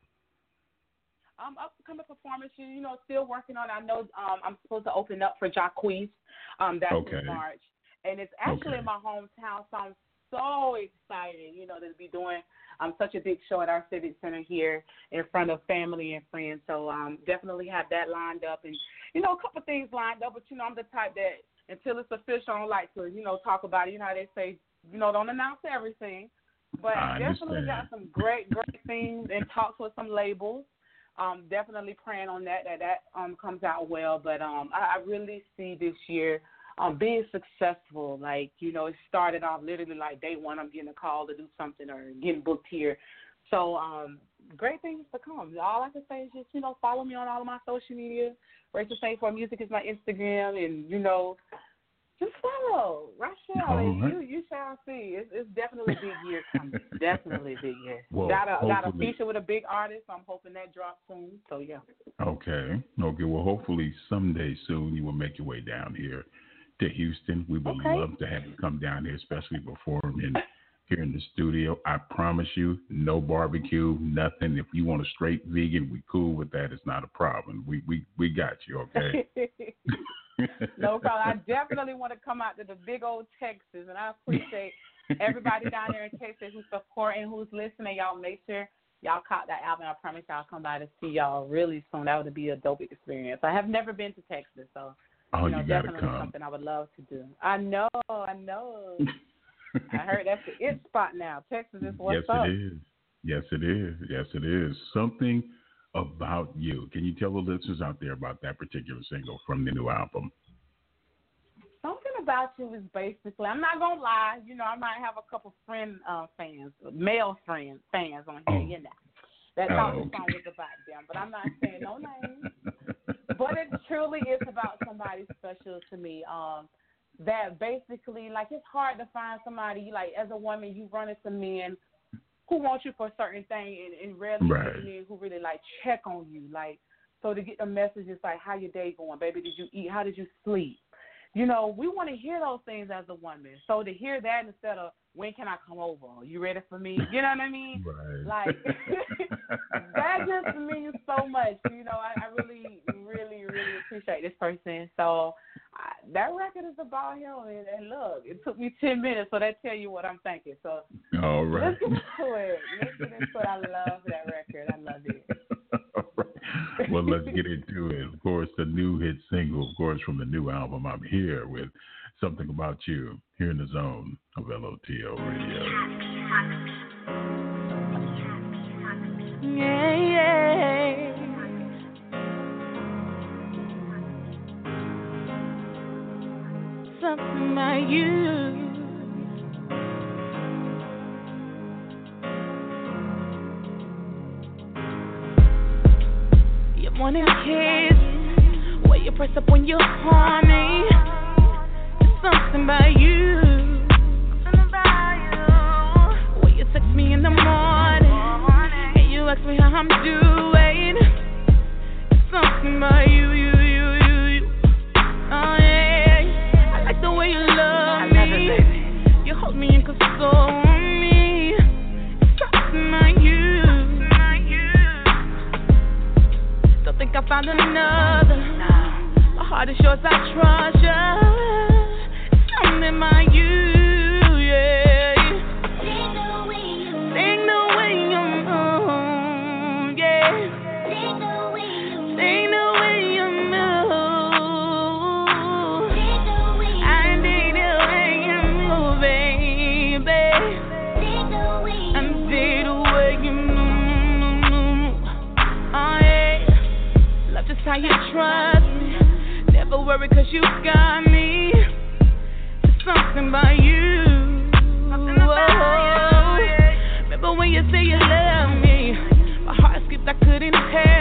Speaker 4: Um, upcoming performances, you know, still working on. it. I know um, I'm supposed to open up for Jacquees. Um, that's
Speaker 3: Okay.
Speaker 4: in March, and it's actually
Speaker 3: Okay.
Speaker 4: in my hometown. So I'm so excited, you know, to be doing um such a big show at our civic center here in front of family and friends. So um, definitely have that lined up, and you know, a couple things lined up. But you know, I'm the type that until it's official, I don't like to, you know, talk about it. You know how they say, you know, don't announce everything. But definitely got some great, great things and talks with some labels um, definitely praying on that that that um comes out well. But um, I, I really see this year um being successful. Like you know, it started off literally like day one. I'm getting a call to do something or getting booked here. So um, great things to come. All I can say is just you know follow me on all of my social media. Ra'chel Saintfort Music is my Instagram, and you know. Just follow Ra'chel and
Speaker 3: right.
Speaker 4: you you shall see. It's, it's definitely a big year coming. [LAUGHS] definitely a big year.
Speaker 3: Well,
Speaker 4: got a got a feature with a big artist. I'm hoping that drops soon. So yeah.
Speaker 3: Okay. Okay. Well, hopefully someday soon you will make your way down here to Houston. We would
Speaker 4: Okay.
Speaker 3: love to have you come down here, especially perform in here in the studio. I promise you, no barbecue, nothing. If you want a straight vegan, we cool with that. It's not a problem. We we we got you. Okay. [LAUGHS]
Speaker 4: no [LAUGHS] problem. I definitely want to come out to the big old Texas, and I appreciate everybody down there in Texas who's supporting, who's listening. Y'all make sure y'all caught that album. I promise y'all come by to see y'all really soon. That would be a dope experience. I have never been to Texas, so
Speaker 3: Oh,
Speaker 4: you know,
Speaker 3: you
Speaker 4: definitely
Speaker 3: come.
Speaker 4: something I would love to do. I know, I know. I heard that's the it spot now. Texas is [LAUGHS] what's
Speaker 3: yes,
Speaker 4: up.
Speaker 3: Yes, it is. Yes, it is. Yes, it is. Something about you. Can you tell the listeners out there about that particular single from the new album?
Speaker 4: Something about you is basically. I'm not gonna lie. You know, I might have a couple friend uh, fans, male friend fans on here.
Speaker 3: Oh.
Speaker 4: You know, that
Speaker 3: Oh,
Speaker 4: thought the
Speaker 3: okay.
Speaker 4: song was about them, but I'm not saying no names. But it [LAUGHS] truly is about somebody special to me. Um, that basically, like, it's hard to find somebody like as a woman, you run into men who want you for a certain thing, and, and rarely
Speaker 3: Right.
Speaker 4: men who really like check on you, like. So to get the message is like, how your day going, baby? Did you eat? How did you sleep? You know, we want to hear those things as a woman. So to hear that instead of when can I come over? You ready for me? [LAUGHS] You know what I mean?
Speaker 3: Right.
Speaker 4: Like [LAUGHS] that just means so much. You know, I, I really, really, really appreciate this person. So that record is about him. And, and look, it took me ten minutes, so that tell you what I'm thinking. So
Speaker 3: All right.
Speaker 4: let's get into it. Let's get into it. I love that record. I love it. [LAUGHS] Right.
Speaker 3: Well, let's get into it. Of course, the new hit single, of course, from the new album. I'm here with something about you here in the zone of LOTL Radio.
Speaker 8: Yeah, yeah. Something about you. Kiss, you press up when you harm me. There's something about you. You text me in the morning, and you ask me how I'm doing. You, I found another. My heart is yours, I trust you. Something about you, trust me. Never worry cause you got me. There's something about you. Whoa. Remember when you say you love me? My heart skipped, I couldn't help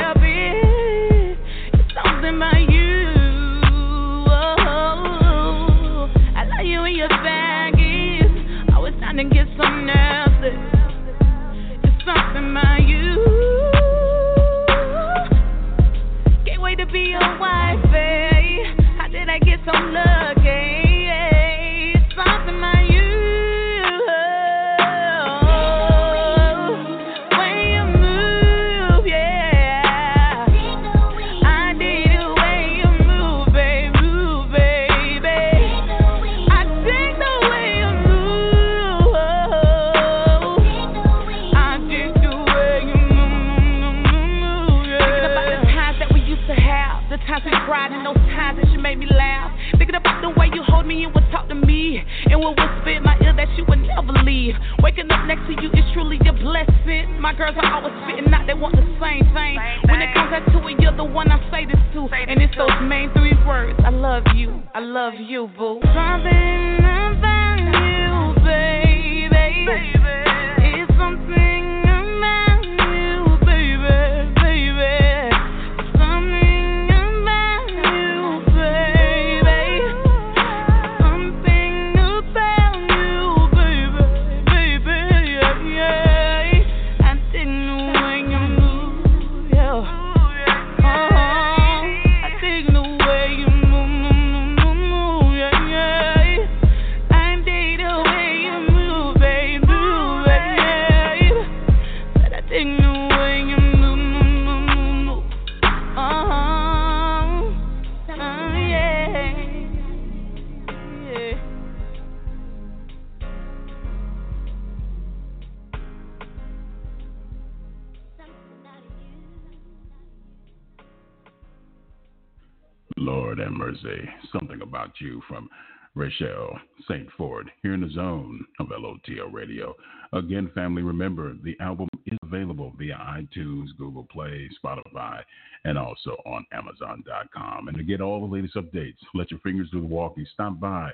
Speaker 3: Rachelle St. Ford here in the zone of LOTL Radio. Again, family, remember the album is available via iTunes, Google Play, Spotify, and also on Amazon.com. And to get all the latest updates, let your fingers do the walking. Stop by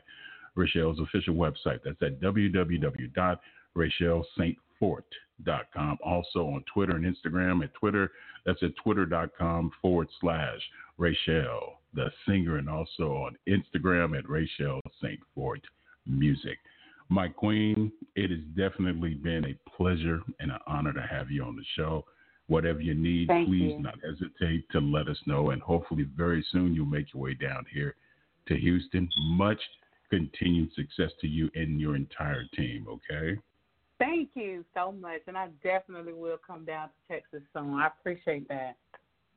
Speaker 3: Ra'chel's official website. That's at www.rachellesaintfort.com. Also on Twitter and Instagram. At Twitter, that's at twitter.com forward slash Rachelle, the singer, and also on Instagram at Rachel St. Fort Music. My queen, it has definitely been a pleasure and an honor to have you on the show. Whatever you need,
Speaker 4: Thank
Speaker 3: please
Speaker 4: you.
Speaker 3: not hesitate to let us know. And hopefully, very soon, you'll make your way down here to Houston. Much continued success to you and your entire team, okay?
Speaker 4: Thank you so much, and I definitely will come down to Texas soon. I appreciate that.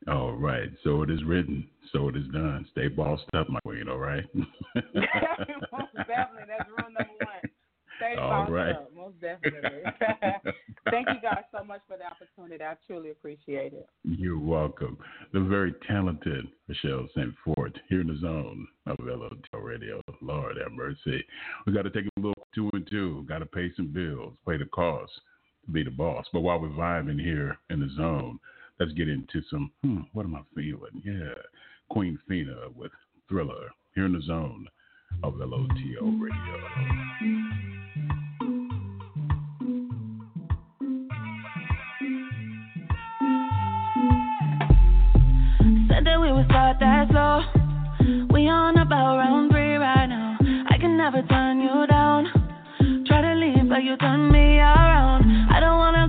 Speaker 3: All right. So it is written. So it is done. Stay bossed up, my queen, all right? [LAUGHS]
Speaker 4: Most definitely, that's rule number one. Stay
Speaker 3: All
Speaker 4: bossed
Speaker 3: right.
Speaker 4: up, most definitely. [LAUGHS] Thank you guys so much for the opportunity. I truly appreciate it.
Speaker 3: You're welcome. The very talented Michelle St. Fort here in the zone of LOTL Radio. Lord have mercy. We got to take a little two and two. Got to pay some bills, pay the cost to be the boss. But while we're vibing here in the zone, let's get into some, hmm, what am I feeling? Yeah. Queen Fina with Thriller here in the zone of LOTL Radio.
Speaker 7: start that slow. We on about round three right now. I can never turn you down. Try to leave, but you turn me around. I don't wanna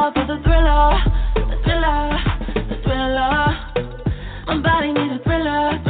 Speaker 3: thriller, for the thriller, the thriller, the thriller. My body needs a thriller.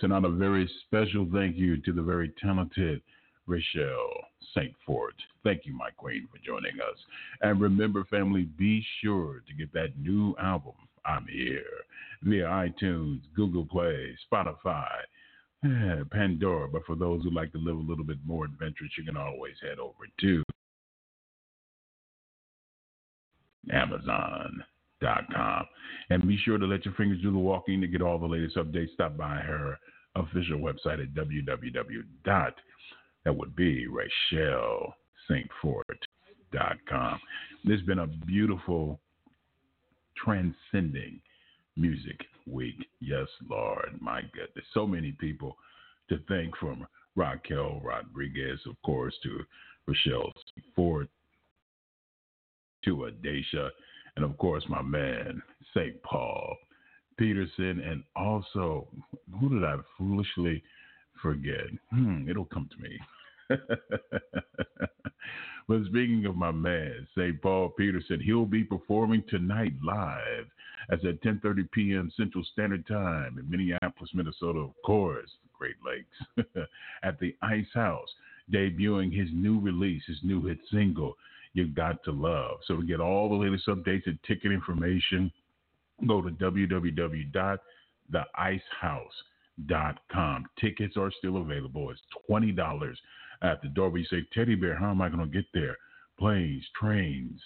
Speaker 3: Send out a very special thank you to the very talented Rachelle St. Fort. Thank you, my queen, for joining us. And remember, family, be sure to get that new album, I'm Here, via iTunes, Google Play, Spotify, eh, Pandora. But for those who like to live a little bit more adventurous, you can always head over to Amazon.com. And be sure to let your fingers do the walking to get all the latest updates. Stop by her official website at www. dot That would be Rachelle stfort.com. This has been a beautiful, transcending music week. Yes, Lord. My goodness. So many people to thank from Raquel Rodriguez, of course, to Rachelle St. Fort, to Adesha, and of course, my man, St. Paul Peterson, and also, who did I foolishly forget? Hmm, it'll come to me. [LAUGHS] but speaking of my man, St. Paul Peterson, he'll be performing tonight live as at 10:30 p.m. Central Standard Time in Minneapolis, Minnesota, of course, Great Lakes, [LAUGHS] at the Ice House, debuting his new release, his new hit single, "You Got to Love." So to get all the latest updates and ticket information, go to www.theicehouse.com. Tickets are still available. It's twenty dollars at the door. But you say, Teddy Bear, how am I going to get there? Planes, trains,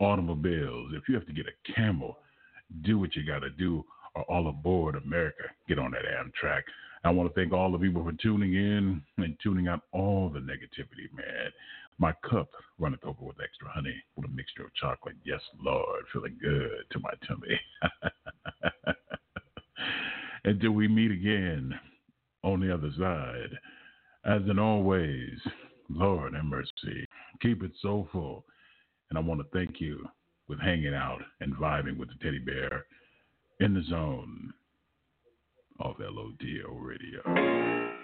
Speaker 3: automobiles. If you have to get a camel, do what you got to do or all aboard America. Get on that Amtrak. I want to thank all the people for tuning in and tuning out all the negativity, man. My cup runneth over with extra honey with a mixture of chocolate. Yes, Lord, feeling good to my tummy. [LAUGHS] Until we meet again on the other side. As in always, Lord have mercy. Keep it soulful. And I want to thank you with hanging out and vibing with the teddy bear in the zone of LOTL Radio.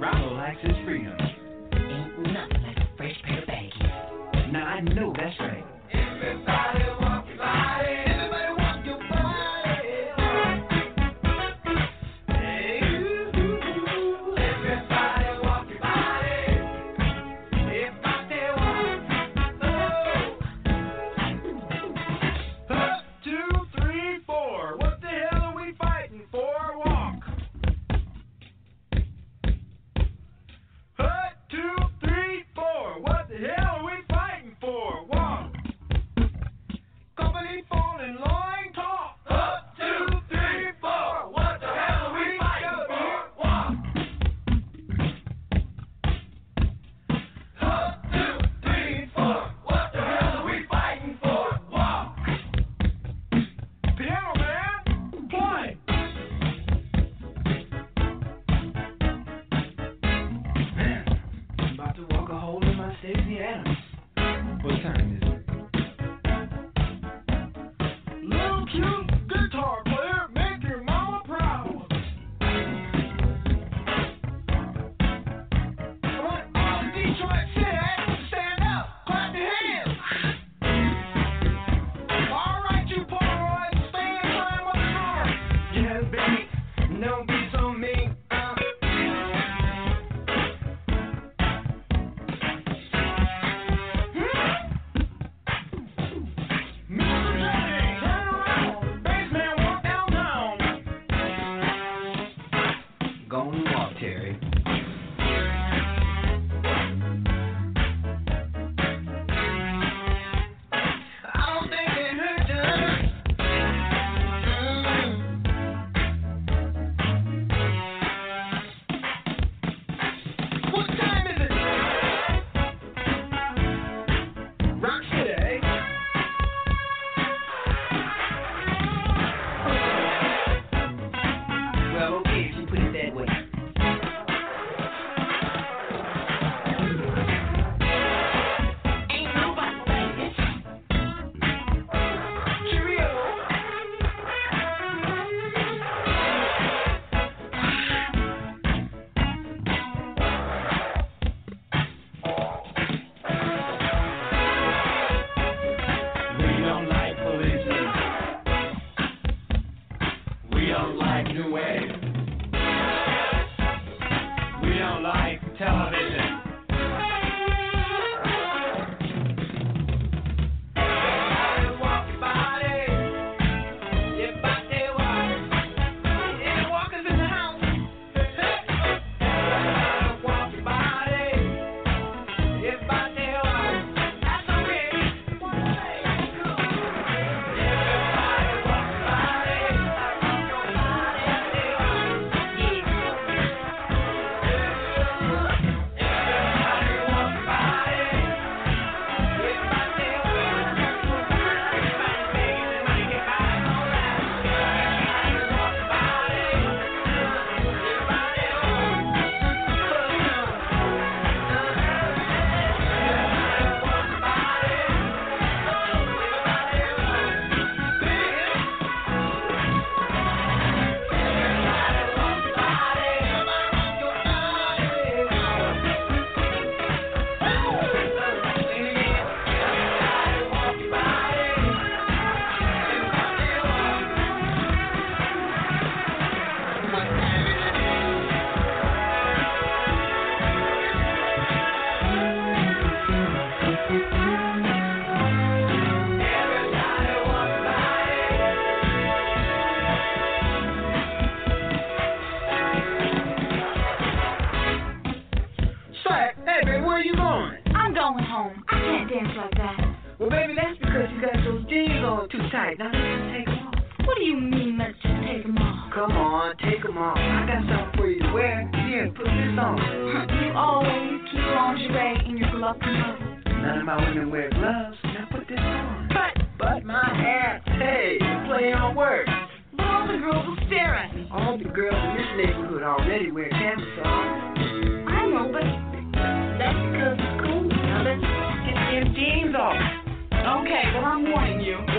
Speaker 9: Rallo
Speaker 10: likes his freedom.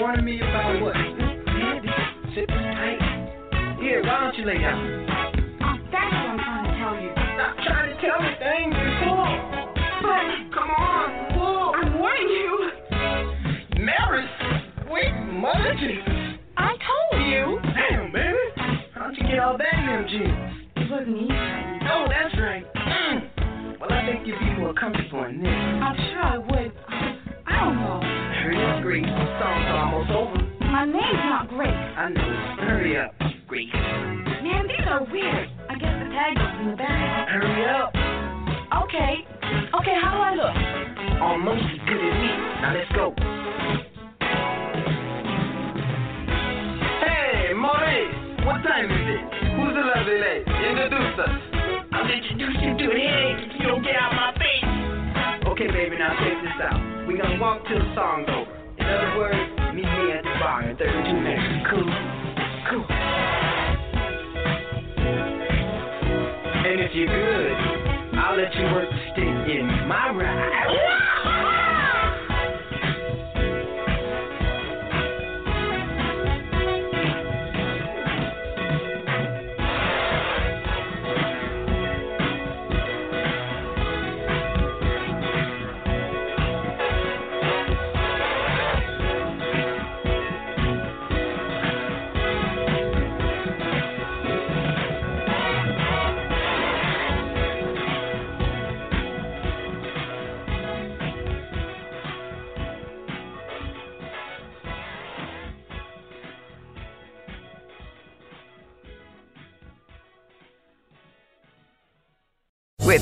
Speaker 10: Warning
Speaker 9: me about what? Yeah, this tight. Here, why don't you lay down?
Speaker 10: Oh, that's what I'm trying to tell you.
Speaker 9: Stop trying to tell me things before.
Speaker 10: But
Speaker 9: Come on, pull.
Speaker 10: I'm warning you.
Speaker 9: Maris, wait, mother Jesus.
Speaker 10: I told you.
Speaker 9: Damn, baby. How'd you get all that in them jeans?
Speaker 10: It wasn't easy.
Speaker 9: Oh, that's right. Mm. Well, I think you'd be more comfortable in this.
Speaker 10: I'm sure I would. I know.
Speaker 9: Hurry up, Grace.
Speaker 10: Man, these are weird. I guess the tag is in the back.
Speaker 9: Hurry up.
Speaker 10: Okay. Okay, how do I look?
Speaker 9: Almost as good as me. Now let's go. Hey, Maurice. What time is it? Who's the lovely lady? Introduce us. I'll introduce you to a headache if you don't get out my face. Okay, baby, now check this out. We're gonna walk till the song's over. In other words, me at the bar in 32 minutes. Cool? Cool. And if you're good, I'll let you work the stick in my ride.